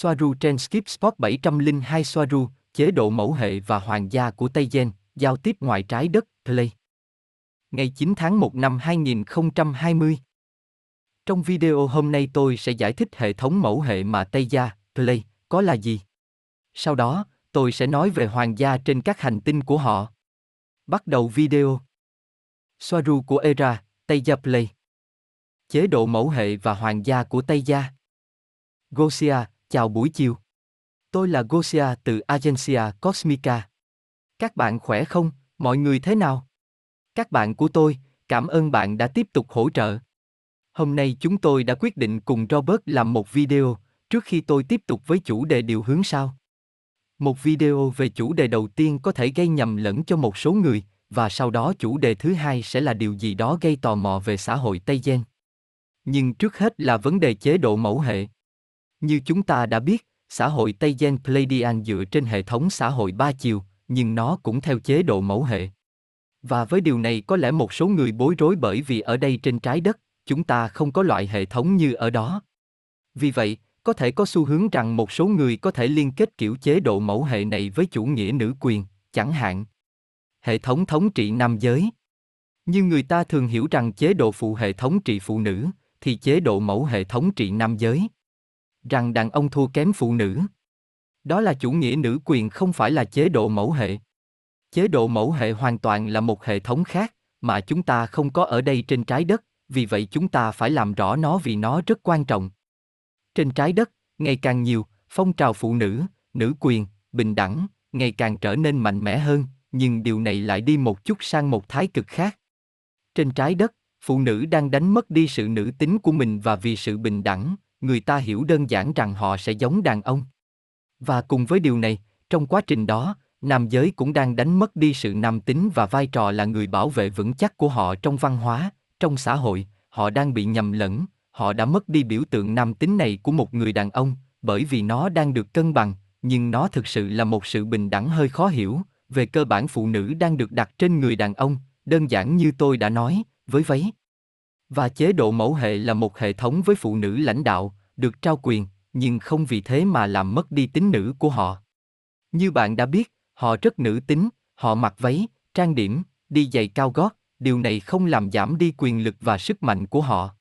Soaru trên Skip Spot 702 Soaru, chế độ mẫu hệ và hoàng gia của Tây Gen, giao tiếp ngoài trái đất, Play. Ngày 9 tháng 1 năm 2020. Trong video hôm nay tôi sẽ giải thích hệ thống mẫu hệ mà Tây Gia, Play, có là gì. Sau đó, tôi sẽ nói về hoàng gia trên các hành tinh của họ. Bắt đầu video. Soaru của Era, Tây Gia Play. Chế độ mẫu hệ và hoàng gia của Tây Gia. Gosia, chào buổi chiều. Tôi là Gosia từ Agencia Cosmica. Các bạn khỏe không, mọi người thế nào? Các bạn của tôi, cảm ơn bạn đã tiếp tục hỗ trợ. Hôm nay chúng tôi đã quyết định cùng Robert làm một video, trước khi tôi tiếp tục với chủ đề điều hướng sau. Một video về chủ đề đầu tiên có thể gây nhầm lẫn cho một số người, và sau đó chủ đề thứ hai sẽ là điều gì đó gây tò mò về xã hội Tây Gen. Nhưng trước hết là vấn đề chế độ mẫu hệ. Như chúng ta đã biết, xã hội Tây Gen Pleiadian dựa trên hệ thống xã hội ba chiều, nhưng nó cũng theo chế độ mẫu hệ. Và với điều này có lẽ một số người bối rối bởi vì ở đây trên trái đất, chúng ta không có loại hệ thống như ở đó. Vì vậy, có thể có xu hướng rằng một số người có thể liên kết kiểu chế độ mẫu hệ này với chủ nghĩa nữ quyền, chẳng hạn. Hệ thống thống trị nam giới. Như người ta thường hiểu rằng chế độ phụ hệ thống trị phụ nữ, thì chế độ mẫu hệ thống trị nam giới. Rằng đàn ông thua kém phụ nữ. Đó là chủ nghĩa nữ quyền không phải là chế độ mẫu hệ. Chế độ mẫu hệ hoàn toàn là một hệ thống khác, mà chúng ta không có ở đây trên trái đất, vì vậy chúng ta phải làm rõ nó vì nó rất quan trọng. Trên trái đất, ngày càng nhiều, phong trào phụ nữ, nữ quyền, bình đẳng, ngày càng trở nên mạnh mẽ hơn, nhưng điều này lại đi một chút sang một thái cực khác. Trên trái đất, phụ nữ đang đánh mất đi sự nữ tính của mình và vì sự bình đẳng, người ta hiểu đơn giản rằng họ sẽ giống đàn ông. Và cùng với điều này, trong quá trình đó, nam giới cũng đang đánh mất đi sự nam tính và vai trò là người bảo vệ vững chắc của họ trong văn hóa, trong xã hội, họ đang bị nhầm lẫn, họ đã mất đi biểu tượng nam tính này của một người đàn ông, bởi vì nó đang được cân bằng, nhưng nó thực sự là một sự bình đẳng hơi khó hiểu, về cơ bản phụ nữ đang được đặt trên người đàn ông, đơn giản như tôi đã nói, với váy. Và chế độ mẫu hệ là một hệ thống với phụ nữ lãnh đạo, được trao quyền, nhưng không vì thế mà làm mất đi tính nữ của họ. Như bạn đã biết, họ rất nữ tính, họ mặc váy, trang điểm, đi giày cao gót, điều này không làm giảm đi quyền lực và sức mạnh của họ.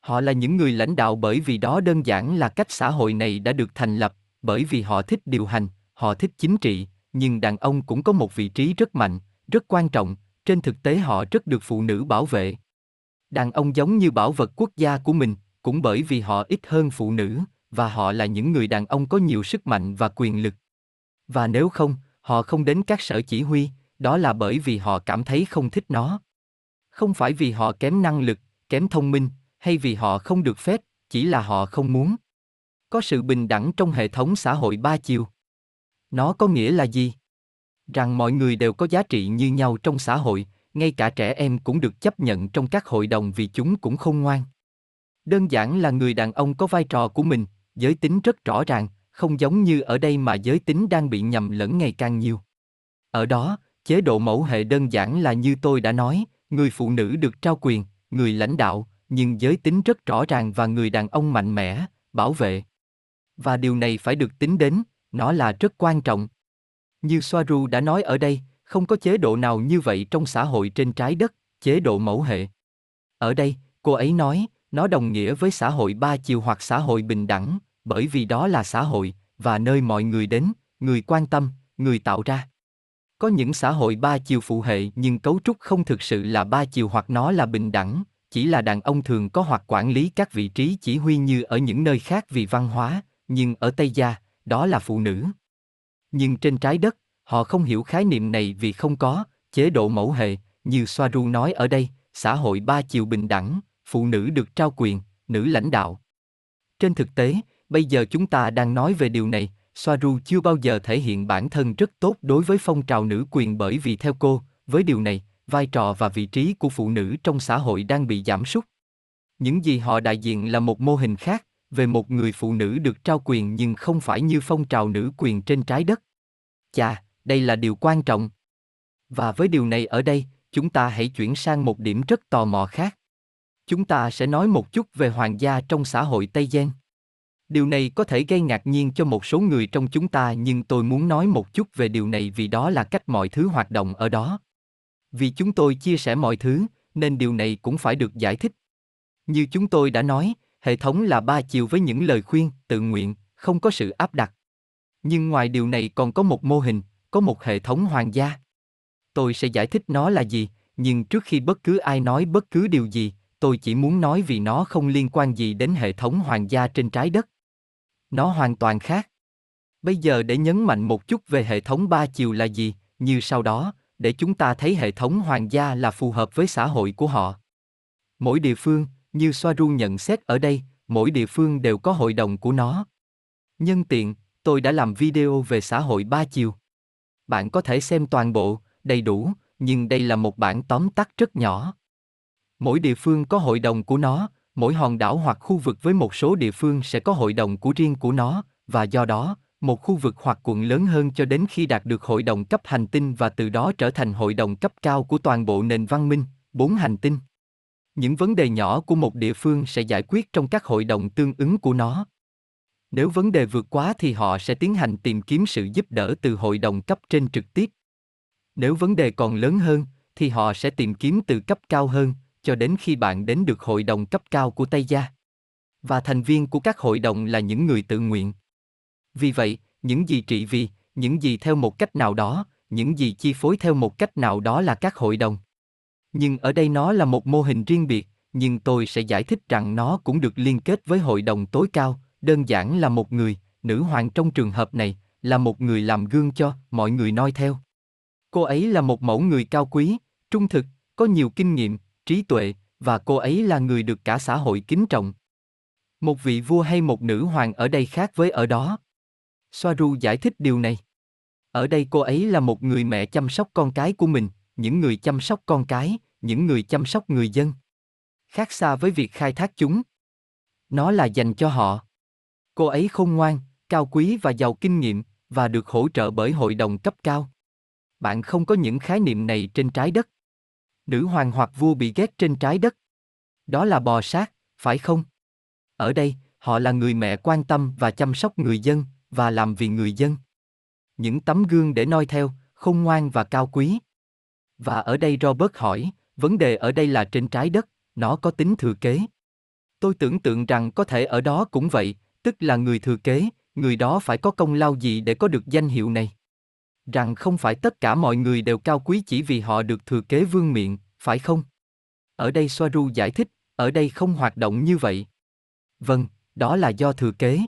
Họ là những người lãnh đạo bởi vì đó đơn giản là cách xã hội này đã được thành lập, bởi vì họ thích điều hành, họ thích chính trị, nhưng đàn ông cũng có một vị trí rất mạnh, rất quan trọng, trên thực tế họ rất được phụ nữ bảo vệ. Đàn ông giống như bảo vật quốc gia của mình, cũng bởi vì họ ít hơn phụ nữ, và họ là những người đàn ông có nhiều sức mạnh và quyền lực. Và nếu không, họ không đến các sở chỉ huy, đó là bởi vì họ cảm thấy không thích nó. Không phải vì họ kém năng lực, kém thông minh, hay vì họ không được phép, chỉ là họ không muốn. Có sự bình đẳng trong hệ thống xã hội ba chiều. Nó có nghĩa là gì? Rằng mọi người đều có giá trị như nhau trong xã hội, ngay cả trẻ em cũng được chấp nhận trong các hội đồng vì chúng cũng không ngoan. Đơn giản là người đàn ông có vai trò của mình, giới tính rất rõ ràng, không giống như ở đây mà giới tính đang bị nhầm lẫn ngày càng nhiều. Ở đó, chế độ mẫu hệ đơn giản là như tôi đã nói, người phụ nữ được trao quyền, người lãnh đạo, nhưng giới tính rất rõ ràng và người đàn ông mạnh mẽ, bảo vệ. Và điều này phải được tính đến, nó là rất quan trọng. Như Soaru đã nói ở đây, không có chế độ nào như vậy trong xã hội trên trái đất, chế độ mẫu hệ. Ở đây, cô ấy nói, nó đồng nghĩa với xã hội ba chiều hoặc xã hội bình đẳng, bởi vì đó là xã hội, và nơi mọi người đến, người quan tâm, người tạo ra. Có những xã hội ba chiều phụ hệ nhưng cấu trúc không thực sự là ba chiều hoặc nó là bình đẳng, chỉ là đàn ông thường có hoặc quản lý các vị trí chỉ huy như ở những nơi khác vì văn hóa, nhưng ở Tây Gia, đó là phụ nữ. Nhưng trên trái đất, họ không hiểu khái niệm này vì không có chế độ mẫu hệ, như Soaru nói ở đây, xã hội ba chiều bình đẳng, phụ nữ được trao quyền, nữ lãnh đạo. Trên thực tế, bây giờ chúng ta đang nói về điều này, Soaru chưa bao giờ thể hiện bản thân rất tốt đối với phong trào nữ quyền bởi vì theo cô, với điều này, vai trò và vị trí của phụ nữ trong xã hội đang bị giảm sút. Những gì họ đại diện là một mô hình khác, về một người phụ nữ được trao quyền nhưng không phải như phong trào nữ quyền trên trái đất. Chà, đây là điều quan trọng. Và với điều này ở đây, chúng ta hãy chuyển sang một điểm rất tò mò khác. Chúng ta sẽ nói một chút về hoàng gia trong xã hội Tây Gen. Điều này có thể gây ngạc nhiên cho một số người trong chúng ta nhưng tôi muốn nói một chút về điều này vì đó là cách mọi thứ hoạt động ở đó. Vì chúng tôi chia sẻ mọi thứ, nên điều này cũng phải được giải thích. Như chúng tôi đã nói, hệ thống là ba chiều với những lời khuyên, tự nguyện, không có sự áp đặt. Nhưng ngoài điều này còn có một mô hình, có một hệ thống hoàng gia. Tôi sẽ giải thích nó là gì, nhưng trước khi bất cứ ai nói bất cứ điều gì, tôi chỉ muốn nói vì nó không liên quan gì đến hệ thống hoàng gia trên trái đất. Nó hoàn toàn khác. Bây giờ để nhấn mạnh một chút về hệ thống ba chiều là gì, như sau đó, để chúng ta thấy hệ thống hoàng gia là phù hợp với xã hội của họ. Mỗi địa phương, như Soaru nhận xét ở đây, mỗi địa phương đều có hội đồng của nó. Nhân tiện, tôi đã làm video về xã hội ba chiều. Bạn có thể xem toàn bộ, đầy đủ, nhưng đây là một bản tóm tắt rất nhỏ. Mỗi địa phương có hội đồng của nó, mỗi hòn đảo hoặc khu vực với một số địa phương sẽ có hội đồng của riêng của nó, và do đó, một khu vực hoặc quận lớn hơn cho đến khi đạt được hội đồng cấp hành tinh và từ đó trở thành hội đồng cấp cao của toàn bộ nền văn minh, bốn hành tinh. Những vấn đề nhỏ của một địa phương sẽ giải quyết trong các hội đồng tương ứng của nó. Nếu vấn đề vượt quá thì họ sẽ tiến hành tìm kiếm sự giúp đỡ từ hội đồng cấp trên trực tiếp. Nếu vấn đề còn lớn hơn, thì họ sẽ tìm kiếm từ cấp cao hơn, cho đến khi bạn đến được hội đồng cấp cao của Tây Gia. Và thành viên của các hội đồng là những người tự nguyện. Vì vậy, những gì trị vì, những gì theo một cách nào đó, những gì chi phối theo một cách nào đó là các hội đồng. Nhưng ở đây nó là một mô hình riêng biệt, nhưng tôi sẽ giải thích rằng nó cũng được liên kết với hội đồng tối cao, đơn giản là một người, nữ hoàng trong trường hợp này, là một người làm gương cho mọi người noi theo. Cô ấy là một mẫu người cao quý, trung thực, có nhiều kinh nghiệm, trí tuệ, và cô ấy là người được cả xã hội kính trọng. Một vị vua hay một nữ hoàng ở đây khác với ở đó. Soaru giải thích điều này. Ở đây cô ấy là một người mẹ chăm sóc con cái của mình, những người chăm sóc con cái, những người chăm sóc người dân. Khác xa với việc khai thác chúng. Nó là dành cho họ. Cô ấy khôn ngoan, cao quý và giàu kinh nghiệm, và được hỗ trợ bởi hội đồng cấp cao. Bạn không có những khái niệm này trên trái đất. Nữ hoàng hoặc vua bị ghét trên trái đất. Đó là bò sát, phải không? Ở đây, họ là người mẹ quan tâm và chăm sóc người dân, và làm vì người dân. Những tấm gương để noi theo, khôn ngoan và cao quý. Và ở đây Robert hỏi, vấn đề ở đây là trên trái đất, nó có tính thừa kế. Tôi tưởng tượng rằng có thể ở đó cũng vậy, tức là người thừa kế, người đó phải có công lao gì để có được danh hiệu này. Rằng không phải tất cả mọi người đều cao quý chỉ vì họ được thừa kế vương miện, phải không? Ở đây Soaru giải thích, ở đây không hoạt động như vậy. Vâng, đó là do thừa kế.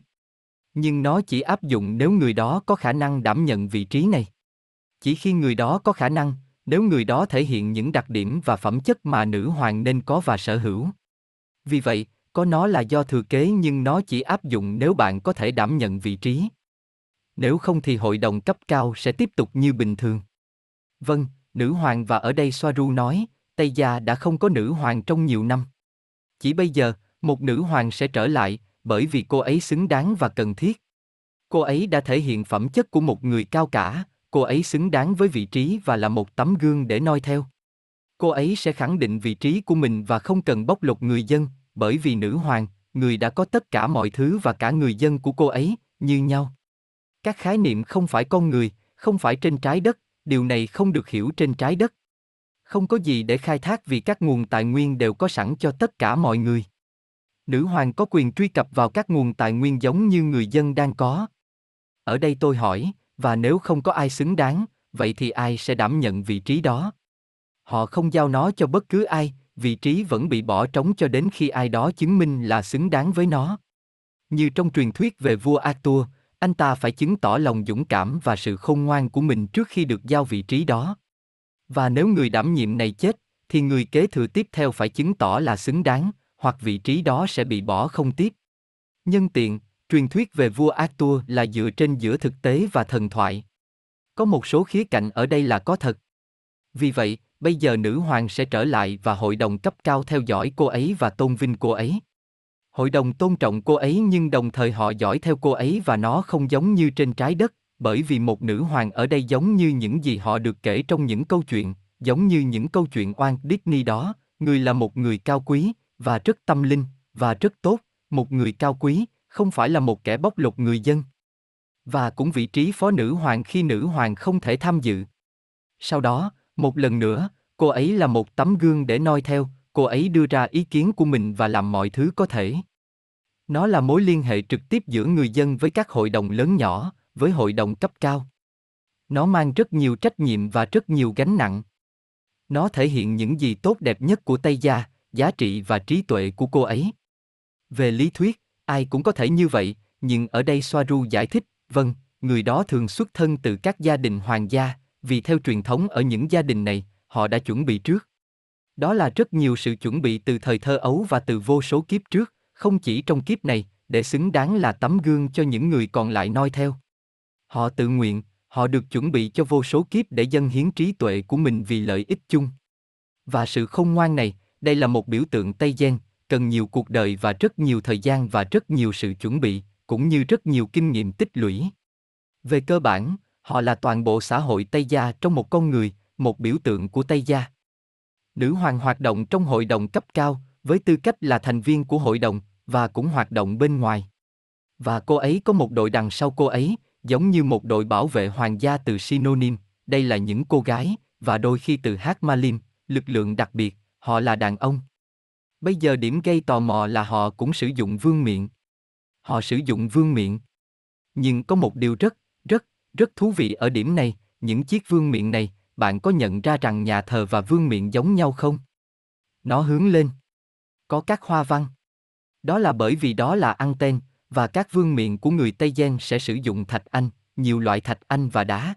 Nhưng nó chỉ áp dụng nếu người đó có khả năng đảm nhận vị trí này. Chỉ khi người đó có khả năng, nếu người đó thể hiện những đặc điểm và phẩm chất mà nữ hoàng nên có và sở hữu. Vì vậy, có nó là do thừa kế nhưng nó chỉ áp dụng nếu bạn có thể đảm nhận vị trí. Nếu không thì hội đồng cấp cao sẽ tiếp tục như bình thường. Vâng, nữ hoàng và ở đây Soaru nói, Tây Gia đã không có nữ hoàng trong nhiều năm. Chỉ bây giờ, một nữ hoàng sẽ trở lại, bởi vì cô ấy xứng đáng và cần thiết. Cô ấy đã thể hiện phẩm chất của một người cao cả, cô ấy xứng đáng với vị trí và là một tấm gương để noi theo. Cô ấy sẽ khẳng định vị trí của mình và không cần bóc lột người dân, bởi vì nữ hoàng, người đã có tất cả mọi thứ và cả người dân của cô ấy, như nhau. Các khái niệm không phải con người, không phải trên trái đất, điều này không được hiểu trên trái đất. Không có gì để khai thác vì các nguồn tài nguyên đều có sẵn cho tất cả mọi người. Nữ hoàng có quyền truy cập vào các nguồn tài nguyên giống như người dân đang có. Ở đây tôi hỏi, và nếu không có ai xứng đáng, vậy thì ai sẽ đảm nhận vị trí đó? Họ không giao nó cho bất cứ ai, vị trí vẫn bị bỏ trống cho đến khi ai đó chứng minh là xứng đáng với nó. Như trong truyền thuyết về vua Arthur, anh ta phải chứng tỏ lòng dũng cảm và sự khôn ngoan của mình trước khi được giao vị trí đó. Và nếu người đảm nhiệm này chết, thì người kế thừa tiếp theo phải chứng tỏ là xứng đáng, hoặc vị trí đó sẽ bị bỏ không tiếp. Nhân tiện, truyền thuyết về vua Arthur là dựa trên giữa thực tế và thần thoại. Có một số khía cạnh ở đây là có thật. Vì vậy, bây giờ nữ hoàng sẽ trở lại và hội đồng cấp cao theo dõi cô ấy và tôn vinh cô ấy. Hội đồng tôn trọng cô ấy nhưng đồng thời họ dõi theo cô ấy và nó không giống như trên trái đất, bởi vì một nữ hoàng ở đây giống như những gì họ được kể trong những câu chuyện, giống như những câu chuyện oan Disney đó, người là một người cao quý, và rất tâm linh, và rất tốt, một người cao quý, không phải là một kẻ bóc lột người dân. Và cũng vị trí phó nữ hoàng khi nữ hoàng không thể tham dự. Sau đó, một lần nữa, cô ấy là một tấm gương để noi theo, cô ấy đưa ra ý kiến của mình và làm mọi thứ có thể. Nó là mối liên hệ trực tiếp giữa người dân với các hội đồng lớn nhỏ, với hội đồng cấp cao. Nó mang rất nhiều trách nhiệm và rất nhiều gánh nặng. Nó thể hiện những gì tốt đẹp nhất của Tây Gia, giá trị và trí tuệ của cô ấy. Về lý thuyết, ai cũng có thể như vậy, nhưng ở đây Soaru giải thích, vâng, người đó thường xuất thân từ các gia đình hoàng gia, vì theo truyền thống ở những gia đình này, họ đã chuẩn bị trước. Đó là rất nhiều sự chuẩn bị từ thời thơ ấu và từ vô số kiếp trước, không chỉ trong kiếp này, để xứng đáng là tấm gương cho những người còn lại noi theo. Họ tự nguyện, họ được chuẩn bị cho vô số kiếp để dâng hiến trí tuệ của mình vì lợi ích chung. Và sự không ngoan này, đây là một biểu tượng Tây Gen, cần nhiều cuộc đời và rất nhiều thời gian và rất nhiều sự chuẩn bị, cũng như rất nhiều kinh nghiệm tích lũy. Về cơ bản, họ là toàn bộ xã hội Tây Gia trong một con người, một biểu tượng của Tây Gia. Nữ hoàng hoạt động trong hội đồng cấp cao, với tư cách là thành viên của hội đồng, và cũng hoạt động bên ngoài. Và cô ấy có một đội đằng sau cô ấy, giống như một đội bảo vệ hoàng gia từ Synonym, đây là những cô gái, và đôi khi từ Hát Malim, lực lượng đặc biệt, họ là đàn ông. Bây giờ điểm gây tò mò là họ cũng sử dụng vương miện. Họ sử dụng vương miện. Nhưng có một điều rất, rất, rất thú vị ở điểm này, những chiếc vương miện này, bạn có nhận ra rằng nhà thờ và vương miện giống nhau không? Nó hướng lên. Có các hoa văn. Đó là bởi vì đó là anten, và các vương miện của người Tây Giang sẽ sử dụng thạch anh, nhiều loại thạch anh và đá.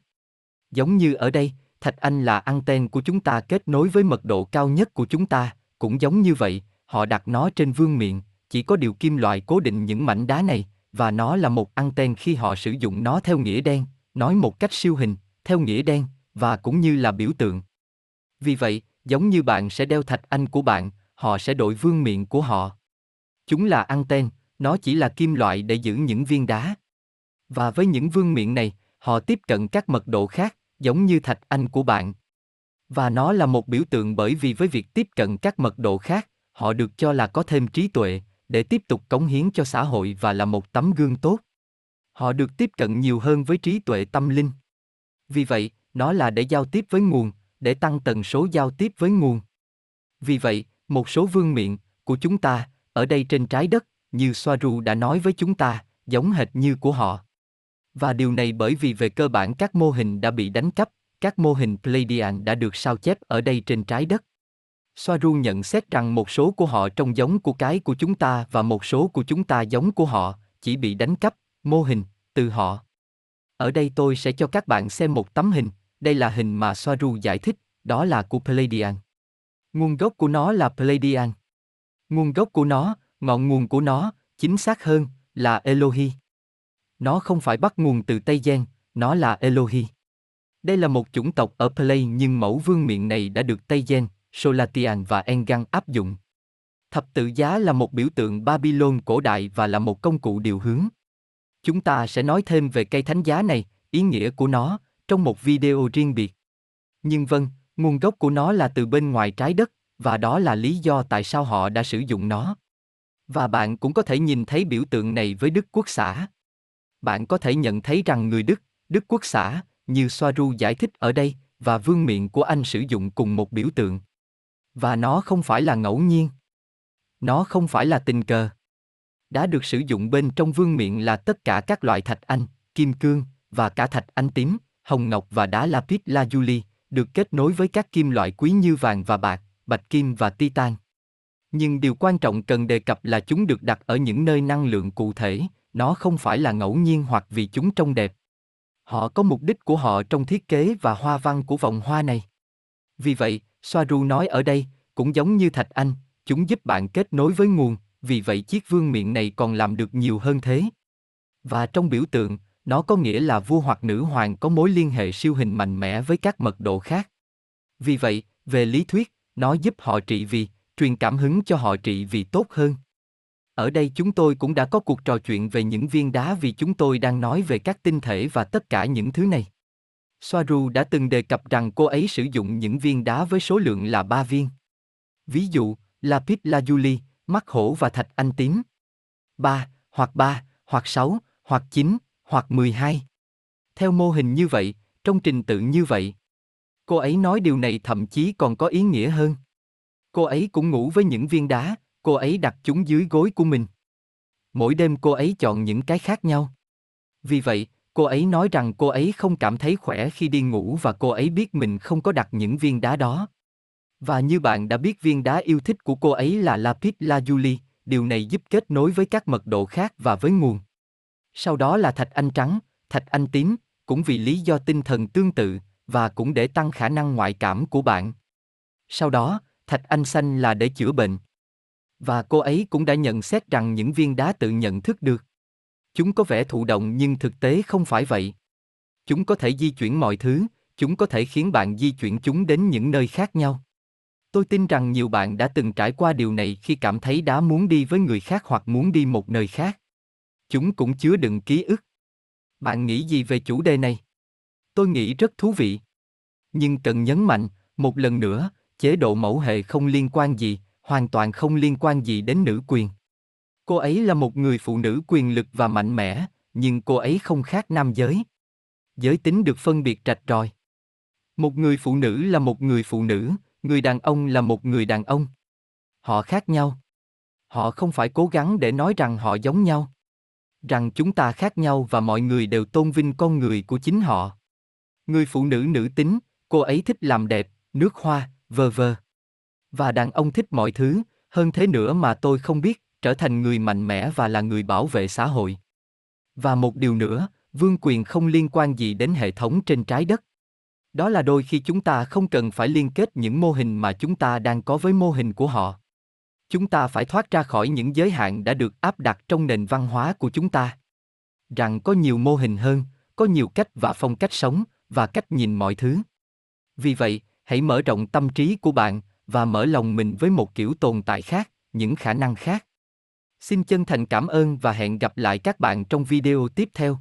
Giống như ở đây, thạch anh là anten của chúng ta kết nối với mật độ cao nhất của chúng ta, cũng giống như vậy, họ đặt nó trên vương miện, chỉ có điều kim loại cố định những mảnh đá này, và nó là một anten khi họ sử dụng nó theo nghĩa đen, nói một cách siêu hình, theo nghĩa đen, và cũng như là biểu tượng. Vì vậy, giống như bạn sẽ đeo thạch anh của bạn, họ sẽ đội vương miện của họ. Chúng là anten, nó chỉ là kim loại để giữ những viên đá. Và với những vương miện này, họ tiếp cận các mật độ khác, giống như thạch anh của bạn. Và nó là một biểu tượng bởi vì với việc tiếp cận các mật độ khác, họ được cho là có thêm trí tuệ, để tiếp tục cống hiến cho xã hội và là một tấm gương tốt. Họ được tiếp cận nhiều hơn với trí tuệ tâm linh. Vì vậy, nó là để giao tiếp với nguồn, để tăng tần số giao tiếp với nguồn. Vì vậy, một số vương miện của chúng ta, ở đây trên trái đất, như Soaru đã nói với chúng ta, giống hệt như của họ. Và điều này bởi vì về cơ bản các mô hình đã bị đánh cắp, các mô hình Pleiadian đã được sao chép ở đây trên trái đất. Soaru nhận xét rằng một số của họ trông giống của cái của chúng ta và một số của chúng ta giống của họ, chỉ bị đánh cắp, mô hình, từ họ. Ở đây tôi sẽ cho các bạn xem một tấm hình, đây là hình mà Soaru giải thích, đó là của Pleiadian. Nguồn gốc của nó là Pleiadian. Nguồn gốc của nó, ngọn nguồn của nó, chính xác hơn, là Elohi. Nó không phải bắt nguồn từ Tây Gen, nó là Elohi. Đây là một chủng tộc ở Play nhưng mẫu vương miện này đã được Tây Gen, Solatian và Engan áp dụng. Thập tự giá là một biểu tượng Babylon cổ đại và là một công cụ điều hướng. Chúng ta sẽ nói thêm về cây thánh giá này, ý nghĩa của nó, trong một video riêng biệt. Nhưng vâng, nguồn gốc của nó là từ bên ngoài trái đất, và đó là lý do tại sao họ đã sử dụng nó. Và bạn cũng có thể nhìn thấy biểu tượng này với Đức Quốc xã. Bạn có thể nhận thấy rằng người Đức, Đức Quốc xã, như Soaru giải thích ở đây, và vương miện của anh sử dụng cùng một biểu tượng. Và nó không phải là ngẫu nhiên. Nó không phải là tình cờ. Đã được sử dụng bên trong vương miện là tất cả các loại thạch anh, kim cương, và cả thạch anh tím, hồng ngọc và đá lapis lazuli, được kết nối với các kim loại quý như vàng và bạc, bạch kim và titan. Nhưng điều quan trọng cần đề cập là chúng được đặt ở những nơi năng lượng cụ thể, nó không phải là ngẫu nhiên hoặc vì chúng trông đẹp. Họ có mục đích của họ trong thiết kế và hoa văn của vòng hoa này. Vì vậy, Soaru nói ở đây, cũng giống như Thạch Anh, chúng giúp bạn kết nối với nguồn, vì vậy chiếc vương miện này còn làm được nhiều hơn thế. Và trong biểu tượng, nó có nghĩa là vua hoặc nữ hoàng có mối liên hệ siêu hình mạnh mẽ với các mật độ khác. Vì vậy, về lý thuyết, nó giúp họ trị vì, truyền cảm hứng cho họ trị vì tốt hơn. Ở đây chúng tôi cũng đã có cuộc trò chuyện về những viên đá vì chúng tôi đang nói về các tinh thể và tất cả những thứ này. Soaru đã từng đề cập rằng cô ấy sử dụng những viên đá với số lượng là 3 viên. Ví dụ, lapis lazuli, mắt hổ và thạch anh tím. 3 hoặc 3 hoặc 6, hoặc 9, hoặc 12. Theo mô hình như vậy, trong trình tự như vậy. Cô ấy nói điều này thậm chí còn có ý nghĩa hơn. Cô ấy cũng ngủ với những viên đá, cô ấy đặt chúng dưới gối của mình. Mỗi đêm cô ấy chọn những cái khác nhau. Vì vậy, cô ấy nói rằng cô ấy không cảm thấy khỏe khi đi ngủ và cô ấy biết mình không có đặt những viên đá đó. Và như bạn đã biết viên đá yêu thích của cô ấy là lapis lazuli, điều này giúp kết nối với các mật độ khác và với nguồn. Sau đó là thạch anh trắng, thạch anh tím, cũng vì lý do tinh thần tương tự, và cũng để tăng khả năng ngoại cảm của bạn. Sau đó, thạch anh xanh là để chữa bệnh. Và cô ấy cũng đã nhận xét rằng những viên đá tự nhận thức được. Chúng có vẻ thụ động nhưng thực tế không phải vậy. Chúng có thể di chuyển mọi thứ, chúng có thể khiến bạn di chuyển chúng đến những nơi khác nhau. Tôi tin rằng nhiều bạn đã từng trải qua điều này khi cảm thấy đã muốn đi với người khác hoặc muốn đi một nơi khác. Chúng cũng chứa đựng ký ức. Bạn nghĩ gì về chủ đề này? Tôi nghĩ rất thú vị. Nhưng cần nhấn mạnh, một lần nữa, chế độ mẫu hệ không liên quan gì, hoàn toàn không liên quan gì đến nữ quyền. Cô ấy là một người phụ nữ quyền lực và mạnh mẽ, nhưng cô ấy không khác nam giới. Giới tính được phân biệt rạch ròi. Một người phụ nữ là một người phụ nữ, người đàn ông là một người đàn ông. Họ khác nhau. Họ không phải cố gắng để nói rằng họ giống nhau. Rằng chúng ta khác nhau và mọi người đều tôn vinh con người của chính họ. Người phụ nữ nữ tính, cô ấy thích làm đẹp, nước hoa, vơ vơ. Và đàn ông thích mọi thứ, hơn thế nữa mà tôi không biết, trở thành người mạnh mẽ và là người bảo vệ xã hội. Và một điều nữa, vương quyền không liên quan gì đến hệ thống trên trái đất. Đó là đôi khi chúng ta không cần phải liên kết những mô hình mà chúng ta đang có với mô hình của họ. Chúng ta phải thoát ra khỏi những giới hạn đã được áp đặt trong nền văn hóa của chúng ta. Rằng có nhiều mô hình hơn, có nhiều cách và phong cách sống và cách nhìn mọi thứ. Vì vậy, hãy mở rộng tâm trí của bạn và mở lòng mình với một kiểu tồn tại khác, những khả năng khác. Xin chân thành cảm ơn và hẹn gặp lại các bạn trong video tiếp theo.